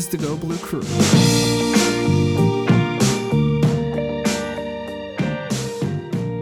is the Go Blue Crew.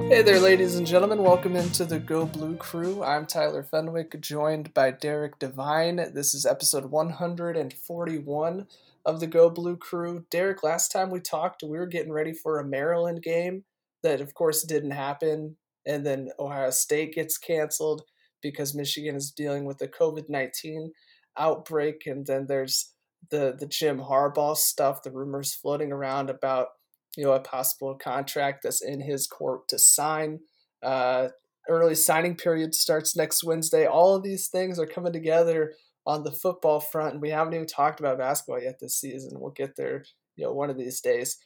Hey there, ladies and gentlemen. Welcome into the Go Blue Crew. I'm Tyler Fenwick, joined by Derek Devine. This is episode 141 of the Go Blue Crew. Derek, last time we talked, we were getting ready for a Maryland game that, of course, didn't happen. And then Ohio State gets canceled because Michigan is dealing with the COVID 19 outbreak. And then there's the, the Jim Harbaugh stuff, the rumors floating around about you know a possible contract that's in his court to sign. Uh, early signing period starts next Wednesday. All of these things are coming together on the football front, and we haven't even talked about basketball yet this season. We'll get there, you know, one of these days.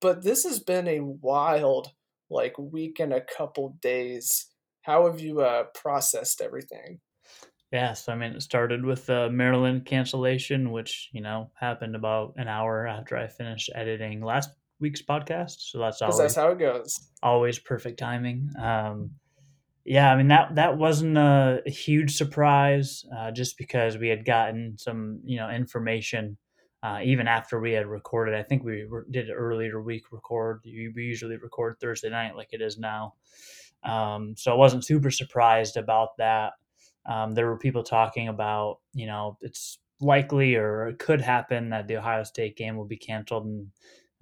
But this has been a wild, like week and a couple days. How have you uh, processed everything? Yes, I mean it started with the Maryland cancellation, which you know happened about an hour after I finished editing last week's podcast. So that's always that's how it goes. Always perfect timing. Um, yeah, I mean that that wasn't a, huge surprise, uh, just because we had gotten some you know information uh, even after we had recorded. I think we re- did earlier week record. We usually record Thursday night like it is now, um, so I wasn't super surprised about that. Um, there were people talking about you know it's likely or it could happen that the Ohio State game will be canceled and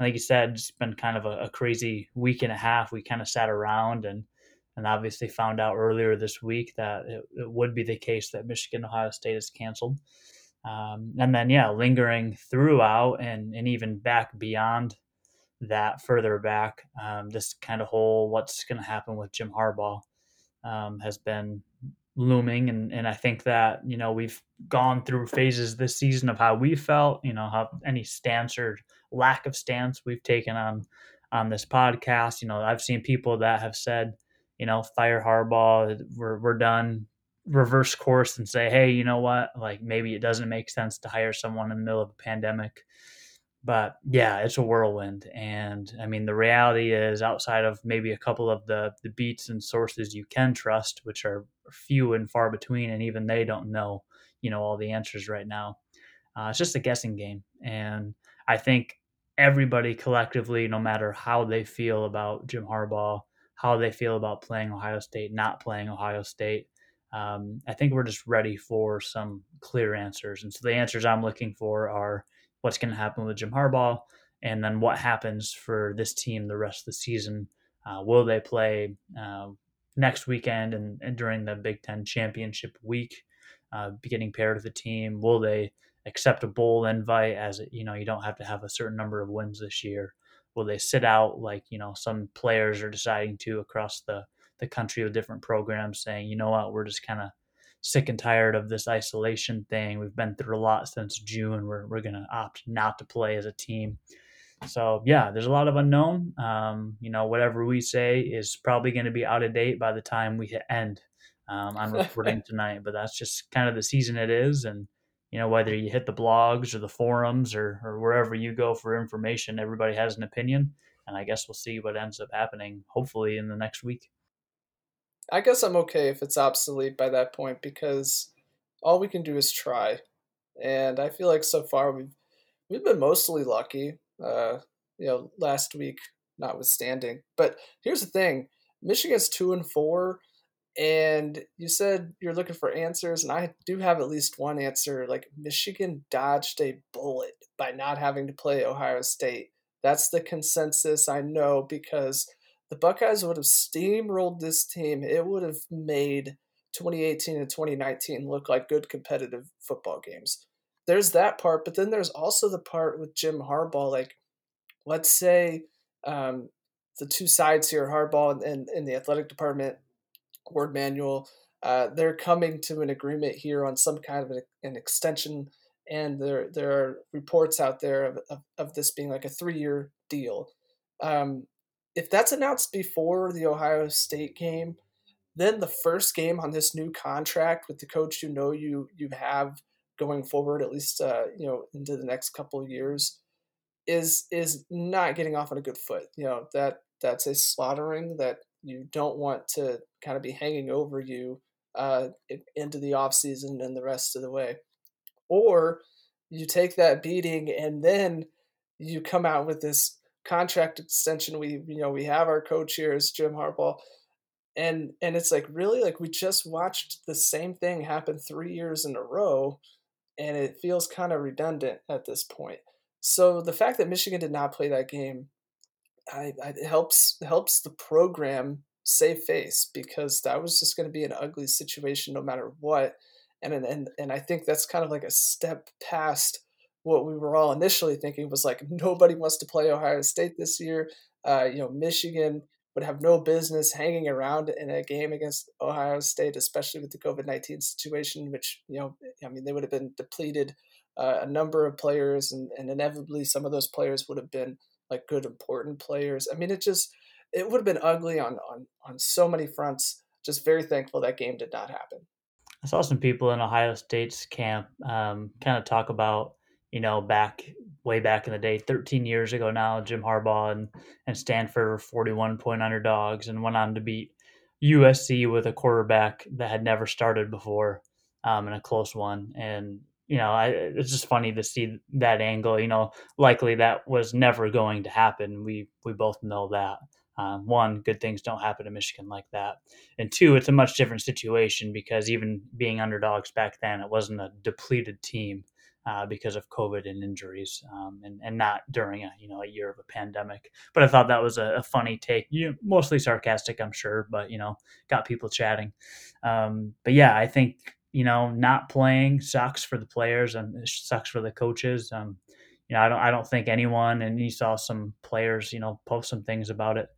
like you said, it's been kind of a, a, crazy week and a half. We kind of sat around and and obviously found out earlier this week that it, it would be the case that Michigan Ohio State is canceled. Um, and then yeah, lingering throughout and and even back beyond that, further back, um, this kind of whole what's going to happen with Jim Harbaugh um, has been looming and and I think that you know we've gone through phases this season of how we felt you know how any stance or lack of stance we've taken on on this podcast. You know I've seen people that have said you know fire Harbaugh we're we're done reverse course and say hey you know what? Like maybe it doesn't make sense to hire someone in the middle of a pandemic but yeah, it's a whirlwind. And I mean, the reality is, outside of maybe a couple of the the beats and sources you can trust, which are few and far between, and even they don't know, you know, all the answers right now. Uh, it's just a guessing game, and I think everybody collectively, no matter how they feel about Jim Harbaugh, how they feel about playing Ohio State, not playing Ohio State, um, I think we're just ready for some clear answers. And so the answers I'm looking for are what's going to happen with Jim Harbaugh, and then what happens for this team the rest of the season. Uh, will they play uh, next weekend and, and, during the Big Ten championship week, uh, getting paired with the team? Will they accept a bowl invite as you know you don't have to have a certain number of wins this year? Will they sit out like you know some players are deciding to across the the country with different programs, saying you know what we're just kind of sick and tired of this isolation thing. We've been through a lot since June. We're, we're going to opt not to play as a team. So, yeah, there's a lot of unknown. Um, you know, whatever we say is probably going to be out of date by the time we hit end um, on recording tonight. But that's just kind of the season it is. And, you know, whether you hit the blogs or the forums or, or wherever you go for information, everybody has an opinion. And I guess we'll see what ends up happening, hopefully, in the next week. I guess I'm okay if it's obsolete by that point because all we can do is try. And I feel like so far we've we've been mostly lucky. Uh, you know, last week notwithstanding. But here's the thing: Michigan's two and four, and you said you're looking for answers, and I do have at least one answer. Like Michigan dodged a bullet by not having to play Ohio State. That's the consensus I know because the Buckeyes would have steamrolled this team. It would have made 2018 and 2019 look like good competitive football games. There's that part, but then there's also the part with Jim Harbaugh. Like, let's say um, the two sides here, Harbaugh and, and, the athletic department, Warde Manuel, uh, they're coming to an agreement here on some kind of an, an extension. And there, there are reports out there of, of, of this being like a three year deal. Um, if that's announced before the Ohio State game, then the first game on this new contract with the coach you know you you have going forward, at least uh, you know into the next couple of years, is is not getting off on a good foot. You know that that's a slaughtering that you don't want to kind of be hanging over you uh, into the off season and the rest of the way, or you take that beating and then you come out with this contract extension. We you know we have our coach here is Jim Harbaugh, and and it's like really like we just watched the same thing happen three years in a row, and it feels kind of redundant at this point. So the fact that Michigan did not play that game, I, I it helps helps the program save face because that was just going to be an ugly situation no matter what, and and and I think that's kind of like a step past what we were all initially thinking was like nobody wants to play Ohio State this year. Uh, you know, Michigan would have no business hanging around in a game against Ohio State, especially with the COVID nineteen situation. Which you know, I mean, they would have been depleted uh, a number of players, and, and inevitably some of those players would have been like good important players. I mean, it just it would have been ugly on on on so many fronts. Just very thankful that game did not happen. I saw some people in Ohio State's camp um, kind of talk about you know, back way back in the day, 13 years ago now, Jim Harbaugh and, and Stanford were 41 point underdogs and went on to beat USC with a quarterback that had never started before um, in a close one. And, you know, I, it's just funny to see that angle. You know, likely that was never going to happen. We we both know that. Um, one, good things don't happen in Michigan like that, and two, it's a much different situation because even being underdogs back then, it wasn't a depleted team uh, because of COVID and injuries, um, and and not during a you know a year of a pandemic. But I thought that was a, a funny take, you know, mostly sarcastic, I'm sure, but you know got people chatting. Um, but yeah, I think you know not playing sucks for the players and sucks for the coaches. Um, you know, I don't I don't think anyone, and you saw some players, you know, post some things about it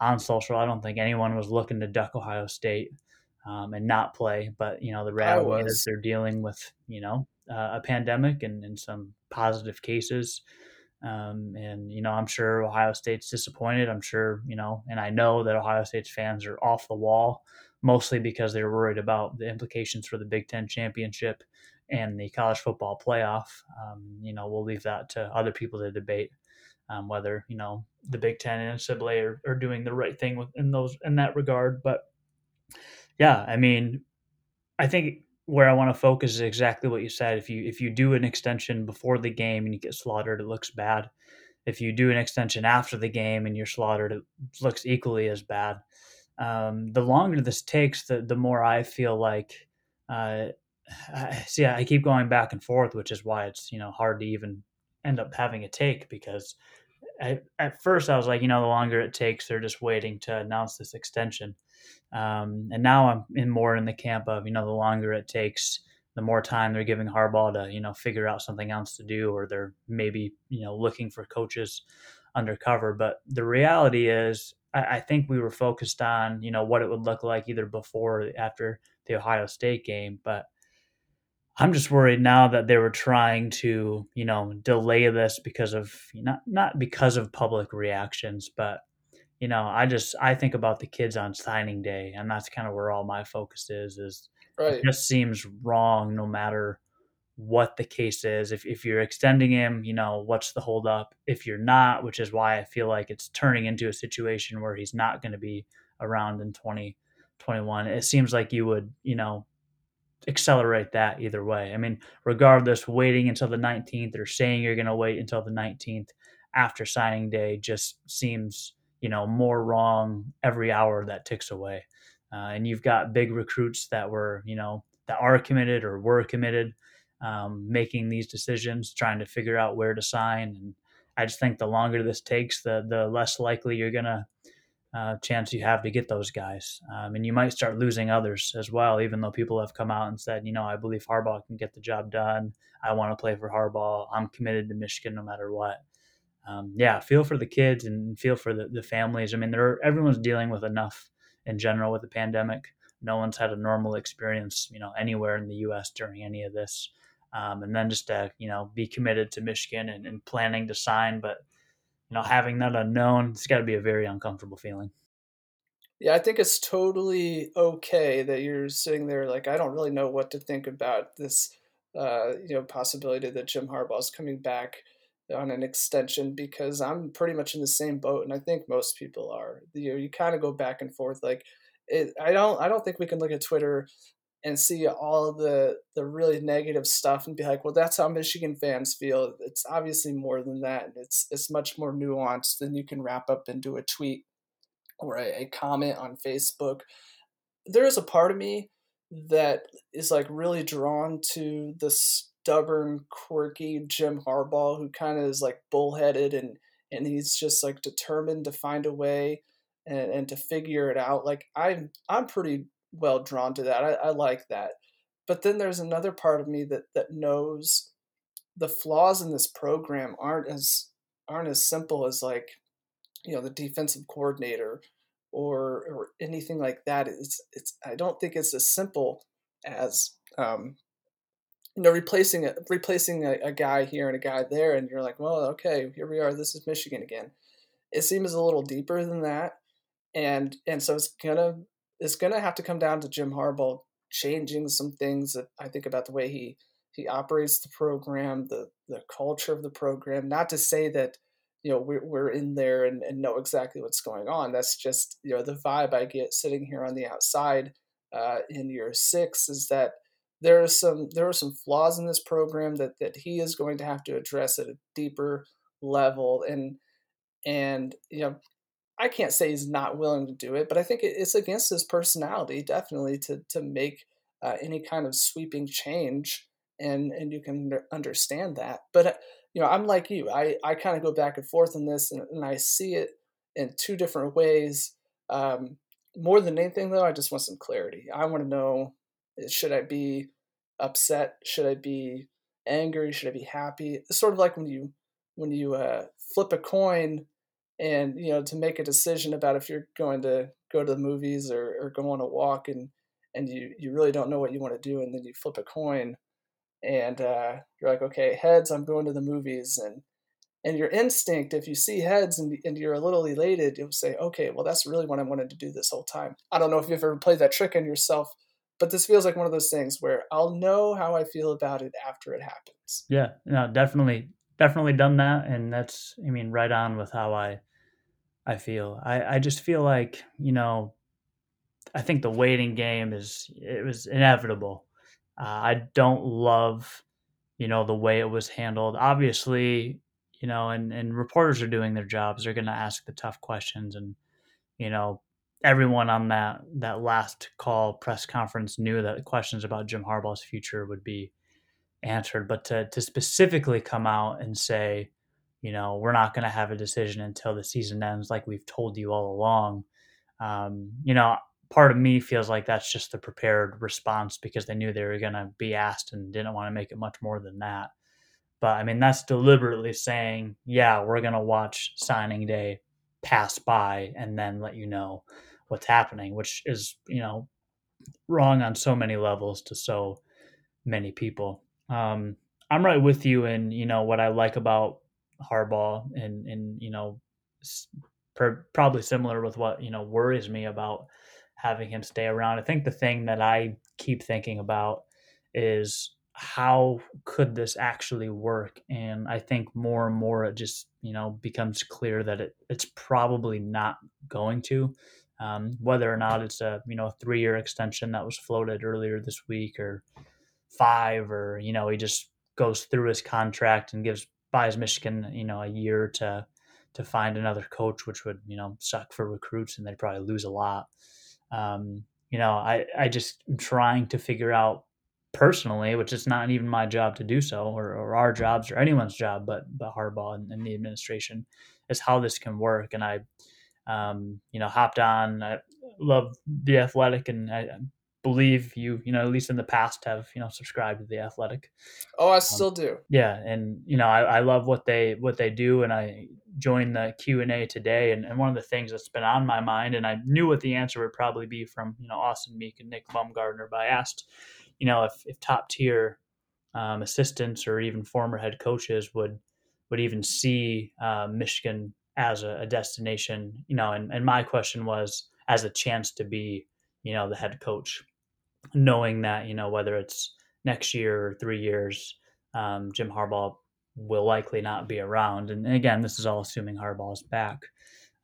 on social. I don't think anyone was looking to duck Ohio State. Um, and not play. But you know, the reality is they're dealing with you know uh, a pandemic and, and some positive cases. Um, and you know, I'm sure Ohio State's disappointed. I'm sure you know, and I know that Ohio State's fans are off the wall, mostly because they're worried about the implications for the Big Ten championship and the college football playoff. Um, you know, we'll leave that to other people to debate um, whether you know the Big Ten and NCAA are, are doing the right thing in those in that regard. But yeah, I mean, I think where I want to focus is exactly what you said. If you if you do an extension before the game and you get slaughtered, it looks bad. If you do an extension after the game and you're slaughtered, it looks equally as bad. Um, the longer this takes, the the more I feel like. Uh, I, see, I keep going back and forth, which is why it's you know hard to even end up having a take because I, at first I was like, you know, the longer it takes, they're just waiting to announce this extension. Um, and now I'm in more in the camp of, you know, the longer it takes, the more time they're giving Harbaugh to, you know, figure out something else to do, or they're maybe, you know, looking for coaches undercover. But the reality is, I, I think we were focused on, you know, what it would look like either before or after the Ohio State game. But I'm just worried now that they were trying to, you know, delay this because of not not because of public reactions, but you know, I just I think about the kids on signing day, and that's kind of where all my focus is. Is right. it just seems wrong, no matter what the case is. If if you're extending him, you know, what's the holdup? If you're not, which is why I feel like it's turning into a situation where he's not going to be around in 2021. it seems like you would, you know, accelerate that either way. I mean, regardless, waiting until the 19th or saying you're going to wait until the 19th after signing day just seems you know more wrong every hour that ticks away. Uh, and you've got big recruits that were you know that are committed or were committed um, making these decisions trying to figure out where to sign. And i just think the longer this takes the the less likely you're gonna uh, chance you have to get those guys. Um, and you might start losing others as well even though people have come out and said you know i believe harbaugh can get the job done. I want to play for harbaugh. I'm committed to michigan no matter what um, yeah, feel for the kids and feel for the, the families. I mean, everyone's dealing with enough in general with the pandemic. No one's had a normal experience, you know, anywhere in the U.S. during any of this. Um, and then just to you know be committed to Michigan and, and planning to sign, but you know having that unknown, it's got to be a very uncomfortable feeling. Yeah, I think it's totally okay that you're sitting there like I don't really know what to think about this, uh, you know, possibility that Jim Harbaugh's coming back on an extension because I'm pretty much in the same boat, and I think most people are. You you kind of go back and forth. Like, it, I don't, I don't think we can look at Twitter and see all the the really negative stuff and be like, well, that's how Michigan fans feel. It's obviously more than that. It's it's much more nuanced than you can wrap up into a tweet or a, a comment on Facebook. There is a part of me that is like really drawn to the stubborn, quirky Jim Harbaugh, who kind of is like bullheaded and and he's just like determined to find a way and, and to figure it out. Like I'm I'm pretty well drawn to that. I, I like that. But then there's another part of me that that knows the flaws in this program aren't as aren't as simple as like you know the defensive coordinator or or anything like that. It's it's I don't think it's as simple as um, you know replacing a, replacing a, a guy here and a guy there, and you're like, well, okay, here we are. This is Michigan again. It seems a little deeper than that, and and so it's gonna it's gonna have to come down to Jim Harbaugh changing some things that I think about the way he he operates the program, the the culture of the program. Not to say that you know we're, we're in there and, and know exactly what's going on. That's just you know the vibe I get sitting here on the outside uh, in year six is that there are some there are some flaws in this program that that he is going to have to address at a deeper level and and you know I can't say he's not willing to do it, but I think it's against his personality definitely to to make uh, any kind of sweeping change, and and you can understand that. But uh, you know, I'm like you. I I kind of go back and forth in this, and, and I see it in two different ways. Um, more than anything, though, I just want some clarity. I want to know: should I be upset? Should I be angry? Should I be happy? It's sort of like when you when you uh, flip a coin and you know to make a decision about if you're going to go to the movies or, or go on a walk and and you you really don't know what you want to do and then you flip a coin and uh, you're like okay heads i'm going to the movies and and your instinct if you see heads and, and you're a little elated you'll say okay well that's really what i wanted to do this whole time i don't know if you've ever played that trick on yourself but this feels like one of those things where i'll know how i feel about it after it happens yeah no definitely definitely done that and that's i mean right on with how i I feel. I, I just feel like, you know, I think the waiting game is it was inevitable. Uh, I don't love, you know, the way it was handled. Obviously, you know, and, and reporters are doing their jobs. They're going to ask the tough questions, and you know, everyone on that that last call press conference knew that questions about Jim Harbaugh's future would be answered. But to to specifically come out and say, you know, we're not going to have a decision until the season ends, like we've told you all along. Um, you know, part of me feels like that's just the prepared response because they knew they were going to be asked and didn't want to make it much more than that. But I mean, that's deliberately saying, yeah, we're going to watch signing day pass by and then let you know what's happening, which is, you know, wrong on so many levels to so many people. Um, I'm right with you in, you know, what I like about Harbaugh, and and you know, per, probably similar with what you know worries me about having him stay around. I think the thing that I keep thinking about is how could this actually work and i think more and more it just you know becomes clear that it, it's probably not going to um, whether or not it's a you know three year extension that was floated earlier this week or five or you know he just goes through his contract and gives buys Michigan, you know, a year to to find another coach, which would you know suck for recruits, and they'd probably lose a lot. Um, you know, I I just am trying to figure out personally, which is not even my job to do so, or, or our jobs, or anyone's job, but but Harbaugh and, and the administration, is how this can work. And I, um, you know, hopped on. I love the Athletic, and I, believe you, you know, at least in the past, have you know subscribed to the Athletic. Oh, I um, still um, do. Yeah, and you know, I, I love what they what they do, and I joined the Q and A today, and, and one of the things that's been on my mind, and I knew what the answer would probably be from you know Austin Meek and Nick Baumgardner, but I asked, you know, if if top tier um, assistants or even former head coaches would would even see uh, Michigan as a, a destination, you know, and, and my question was as a chance to be you know the head coach knowing that you know whether it's next year or three years, um, Jim Harbaugh will likely not be around. And again, this is all assuming Harbaugh is back.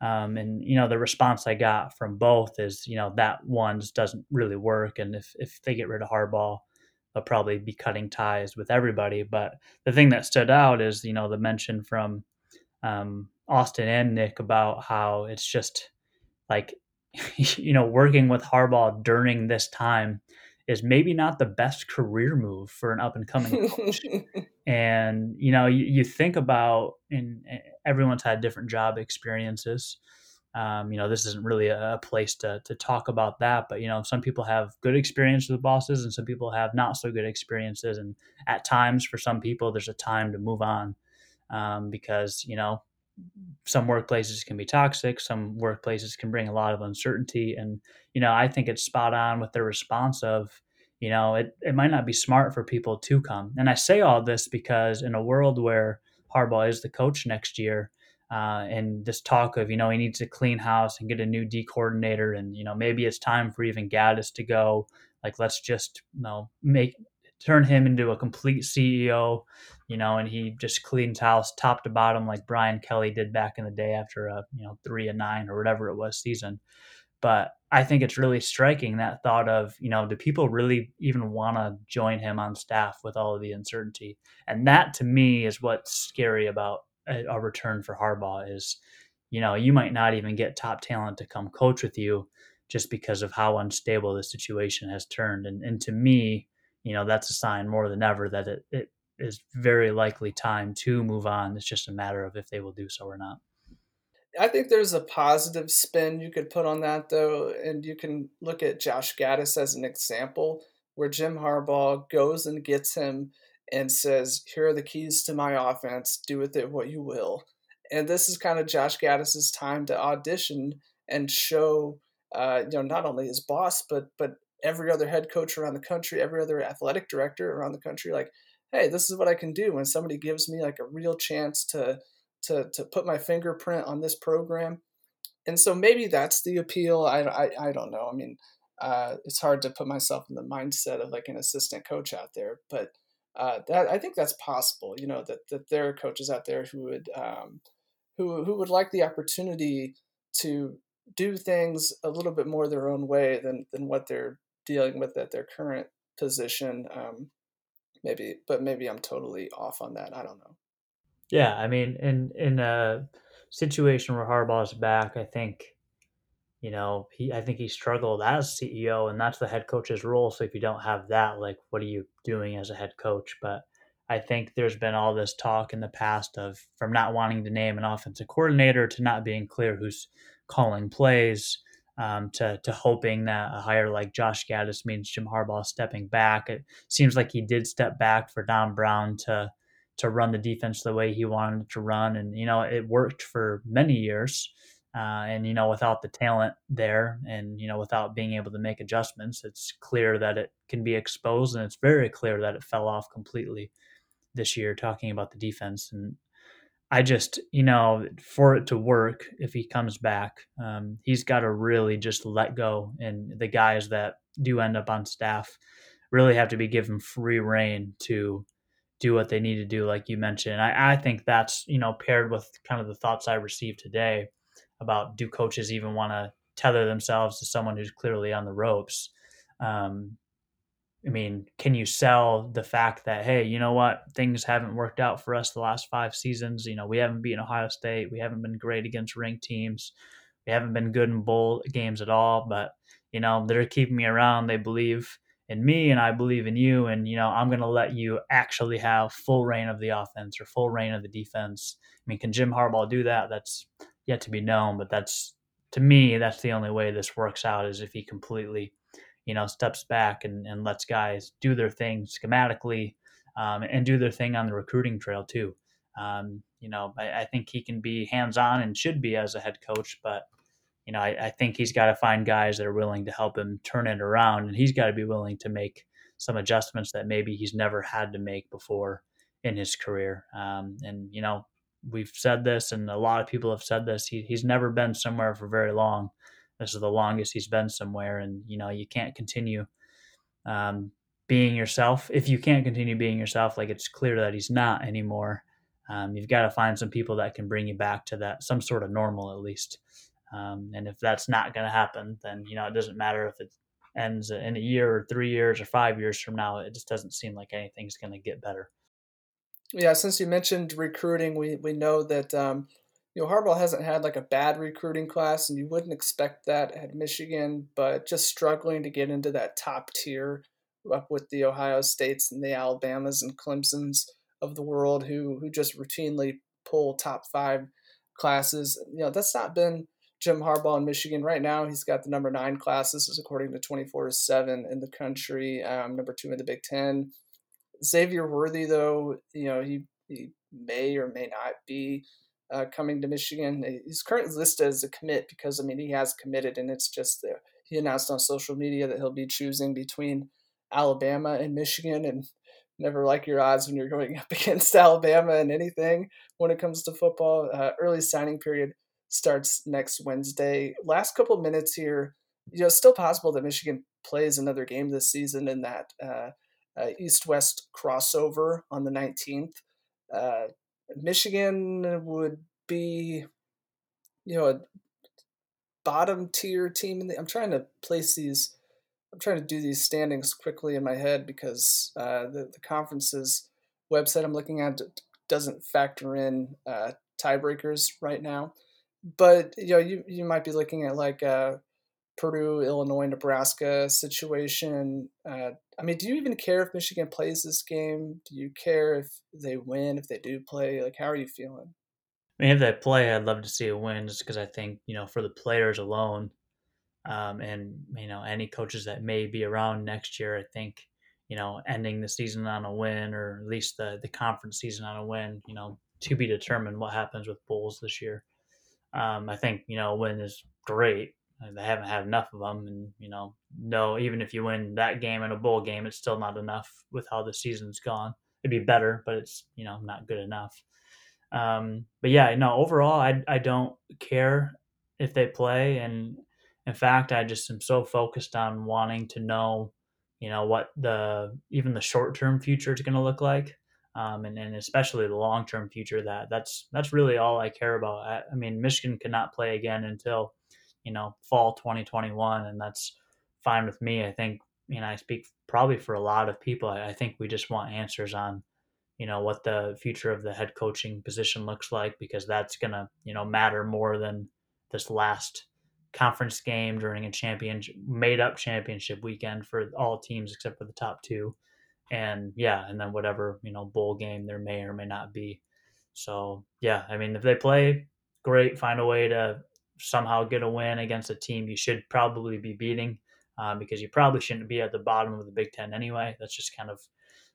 Um, and you know the response I got from both is you know that one just doesn't really work, and if if they get rid of Harbaugh, they'll probably be cutting ties with everybody. But the thing that stood out is you know the mention from um, Austin and Nick about how it's just like you know working with Harbaugh during this time is maybe not the best career move for an up and coming coach. and you know, you, you think about, and everyone's had different job experiences. Um, you know, this isn't really a, place to to talk about that, but you know, some people have good experiences with bosses, and some people have not so good experiences. And at times, for some people, there's a time to move on um, because you know some workplaces can be toxic some workplaces can bring a lot of uncertainty and you know i think it's spot on with the response of you know it, it might not be smart for people to come. And i say all this because in a world where harbaugh is the coach next year uh, and this talk of you know he needs to clean house and get a new d coordinator and you know maybe it's time for even Gattis to go like let's just you know make turn him into a complete ceo you know, and he just cleans house top to bottom like Brian Kelly did back in the day after a you know three and nine or whatever it was season. But I think it's really striking that thought of you know do people really even want to join him on staff with all of the uncertainty? And that to me is what's scary about a, a return for Harbaugh is you know you might not even get top talent to come coach with you just because of how unstable the situation has turned. And and to me, you know that's a sign more than ever that it, it is very likely time to move on. It's just a matter of if they will do so or not. I think there's a positive spin you could put on that, though, and you can look at Josh Gattis as an example where Jim Harbaugh goes and gets him and says, Here are the keys to my offense, do with it what you will. And this is kind of Josh Gattis's time to audition and show, uh, you know, not only his boss, but but every other head coach around the country, every other athletic director around the country, like, hey, this is what I can do when somebody gives me like a real chance to to to put my fingerprint on this program. And so maybe that's the appeal. I, I, I don't know. I mean, uh, it's hard to put myself in the mindset of like an assistant coach out there, but uh, that I think that's possible. You know that that there are coaches out there who would um, who who would like the opportunity to do things a little bit more their own way than than what they're dealing with at their current position. Um, maybe but maybe i'm totally off on that i don't know yeah i mean in in a situation where harbaugh's back i think you know he i think he struggled as ceo and that's the head coach's role so if you don't have that like what are you doing as a head coach but i think there's been all this talk in the past of from not wanting to name an offensive coordinator to not being clear who's calling plays um, to to hoping that a hire like Josh Gattis means Jim Harbaugh stepping back. It seems like he did step back for Don Brown to to run the defense the way he wanted to run, and you know it worked for many years. Uh, and you know, without the talent there, and you know, without being able to make adjustments, it's clear that it can be exposed, and it's very clear that it fell off completely this year. Talking about the defense, and I just, you know, for it to work, if he comes back, um, he's got to really just let go. And the guys that do end up on staff really have to be given free rein to do what they need to do, like you mentioned. I, I think that's, you know, paired with kind of the thoughts I received today about do coaches even want to tether themselves to someone who's clearly on the ropes? Um, I mean, can you sell the fact that hey, you know what, things haven't worked out for us the last five seasons. You know, we haven't beaten Ohio State, we haven't been great against ranked teams, we haven't been good in bowl games at all. But you know, they're keeping me around. They believe in me, and I believe in you. And you know, I'm going to let you actually have full rein of the offense or full rein of the defense. I mean, can Jim Harbaugh do that? That's yet to be known. But that's to me, that's the only way this works out is if he completely you know, steps back and, and lets guys do their thing schematically um, and do their thing on the recruiting trail too. Um, you know, I, I, think he can be hands on and should be as a head coach, but you know, I, I think he's got to find guys that are willing to help him turn it around, and he's got to be willing to make some adjustments that maybe he's never had to make before in his career. Um, and you know, we've said this, and a lot of people have said this. He, he's never been somewhere for very long this is the longest he's been somewhere and you know you can't continue um, being yourself if you can't continue being yourself like it's clear that he's not anymore um, you've got to find some people that can bring you back to that some sort of normal at least. Um, and if that's not going to happen, then you know it doesn't matter if it ends in a year or three years or five years from now. It just doesn't seem like anything's going to get better. Yeah, since you mentioned recruiting, we we know that um, you know Harbaugh hasn't had like a bad recruiting class, and you wouldn't expect that at Michigan, but just struggling to get into that top tier up with the Ohio States and the Alabamas and Clemson's of the world who who just routinely pull top five classes. You know, that's not been Jim Harbaugh in Michigan right now. He's got the number nine classes, is according to twenty four seven in the country, um, number two in the Big Ten. Xavier Worthy, though, you know, he, he may or may not be uh, coming to Michigan. He's currently listed as a commit because I mean he has committed, and it's just there. He announced on social media that he'll be choosing between Alabama and Michigan, and never like your odds when you're going up against Alabama and anything when it comes to football. Uh, early signing period starts next Wednesday. Last couple minutes here, you know, still possible that Michigan plays another game this season in that uh, uh, East-West crossover on the 19th. Michigan would be, you know, a bottom tier team. In the, I'm trying to place these I'm trying to do these standings quickly in my head because uh, the the conference's website I'm looking at doesn't factor in uh, tiebreakers right now. But you know, you you might be looking at like uh, Purdue, Illinois, Nebraska situation. Uh, I mean, do you even care if Michigan plays this game? Do you care if they win, if they do play? Like, how are you feeling? I mean, if they play, I'd love to see a win just because I think, you know, for the players alone, um, and you know any coaches that may be around next year. I think you know ending the season on a win or at least the the conference season on a win. You know to be determined what happens with Bulls this year. Um, I think you know a win is great. They haven't had enough of them, and you know no even if you win that game in a bowl game, it's still not enough with how the season's gone. It'd be better, but it's you know not good enough. Um, but yeah, no, overall, I I don't care if they play, and in fact, I just am so focused on wanting to know, you know, what the even the short term future is going to look like, um, and and especially the long term future. That that's that's really all I care about. I, I mean, Michigan cannot play again until, you know, fall 2021, and that's fine with me. I think you know I speak probably for a lot of people. I, I think we just want answers on you know what the future of the head coaching position looks like because that's going to you know matter more than this last conference game during a championship made up championship weekend for all teams except for the top two and yeah and then whatever you know bowl game there may or may not be so yeah i mean if they play great find a way to somehow get a win against a team you should probably be beating uh, because you probably shouldn't be at the bottom of the big ten anyway that's just kind of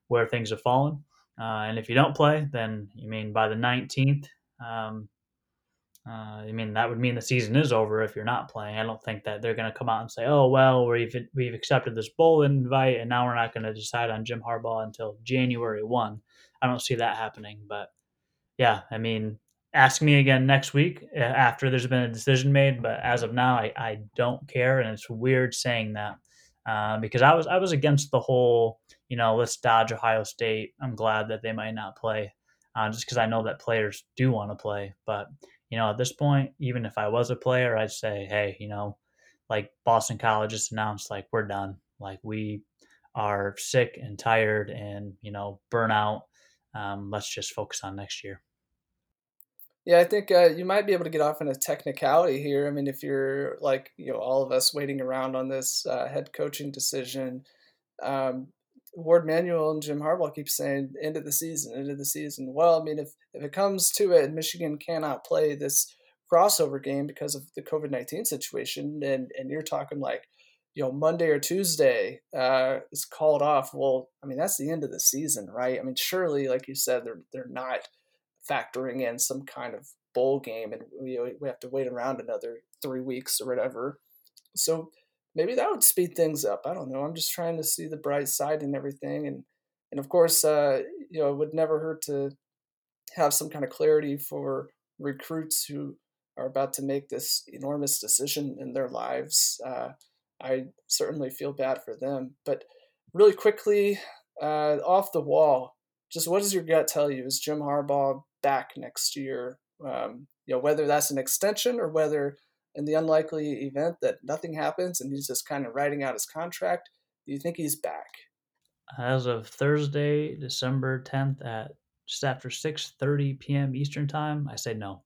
where things have fallen uh, and if you don't play then you mean by the 19th um, uh, I mean, that would mean the season is over if you're not playing. I don't think that they're going to come out and say, "Oh, well, we've we've accepted this bowl invite, and now we're not going to decide on Jim Harbaugh until January one." I don't see that happening. But yeah, I mean, ask me again next week after there's been a decision made. But as of now, I, I don't care, and it's weird saying that uh, because I was I was against the whole, you know, let's dodge Ohio State. I'm glad that they might not play, uh, just because I know that players do want to play, but you know, at this point, even if I was a player, I'd say, hey, you know, like Boston College just announced, like, we're done. Like, we are sick and tired and, you know, burnout. Um, let's just focus on next year. Yeah, I think uh, you might be able to get off in a technicality here. I mean, if you're like, you know, all of us waiting around on this uh, head coaching decision, um, Warde Manuel and Jim Harbaugh keep saying end of the season, end of the season. Well, I mean, if if it comes to it, Michigan cannot play this crossover game because of the COVID nineteen situation, and and you're talking like, you know, Monday or Tuesday uh, is called off. Well, I mean, that's the end of the season, right? I mean, surely, like you said, they're they're not factoring in some kind of bowl game, and we we have to wait around another three weeks or whatever. So maybe that would speed things up. I don't know. I'm just trying to see the bright side and everything, and and of course, uh, you know, it would never hurt to have some kind of clarity for recruits who are about to make this enormous decision in their lives. Uh, I certainly feel bad for them. But really quickly, uh, off the wall, just what does your gut tell you? Is Jim Harbaugh back next year. Um, you know, whether that's an extension or whether, in the unlikely event that nothing happens and he's just kind of writing out his contract, do you think he's back? As of Thursday, December 10th at just after 6:30 p.m. Eastern Time, I say no.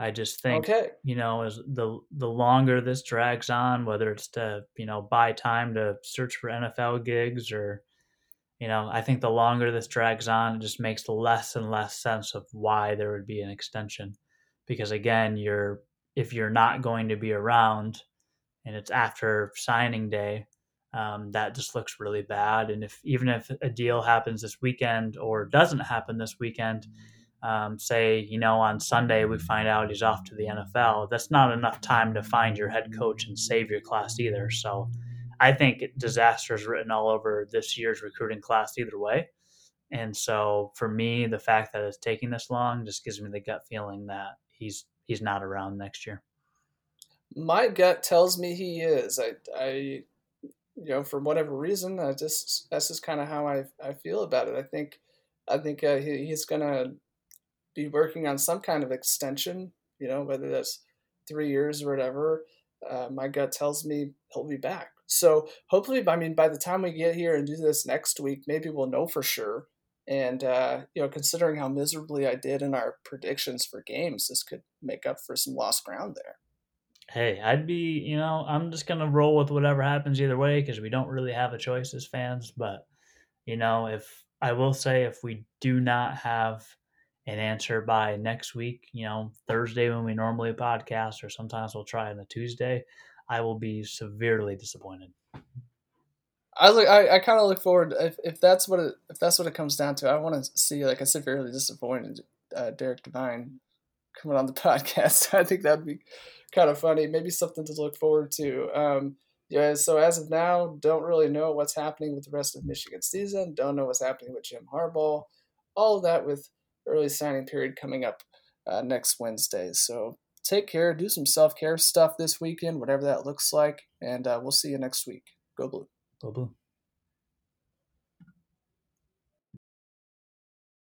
I just think okay. you know as the the longer this drags on, whether it's to you know buy time to search for NFL gigs or you know I think the longer this drags on, it just makes less and less sense of why there would be an extension, because again, you're if you're not going to be around, and it's after signing day, um, that just looks really bad. And if even if a deal happens this weekend or doesn't happen this weekend. Um, say, you know, on Sunday we find out he's off to the NFL, that's not enough time to find your head coach and save your class either. So I think disaster is written all over this year's recruiting class either way. And so for me, the fact that it's taking this long just gives me the gut feeling that he's he's not around next year. My gut tells me he is. I, I you know, for whatever reason, I just that's just kind of how I I feel about it. I think I think uh, he, he's gonna be working on some kind of extension, you know, whether that's three years or whatever. Uh, my gut tells me he'll be back. So hopefully, I mean, by the time we get here and do this next week, maybe we'll know for sure. And uh, you know, considering how miserably I did in our predictions for games, this could make up for some lost ground there. Hey, I'd be, you know, I'm just gonna roll with whatever happens either way because we don't really have a choice as fans. But you know, if I will say, if we do not have an answer by next week, you know, Thursday when we normally podcast, or sometimes we'll try on a Tuesday, I will be severely disappointed. I look, I, I kind of look forward if, if that's what it if that's what it comes down to. I want to see like a severely disappointed uh, Derek Devine coming on the podcast. I think that'd be kind of funny. Maybe something to look forward to. Um, yeah. So as of now, don't really know what's happening with the rest of Michigan season. Don't know what's happening with Jim Harbaugh. All of that with early signing period coming up uh, next Wednesday. So take care, do some self care stuff this weekend, whatever that looks like, and uh, we'll see you next week. Go Blue. Go Blue.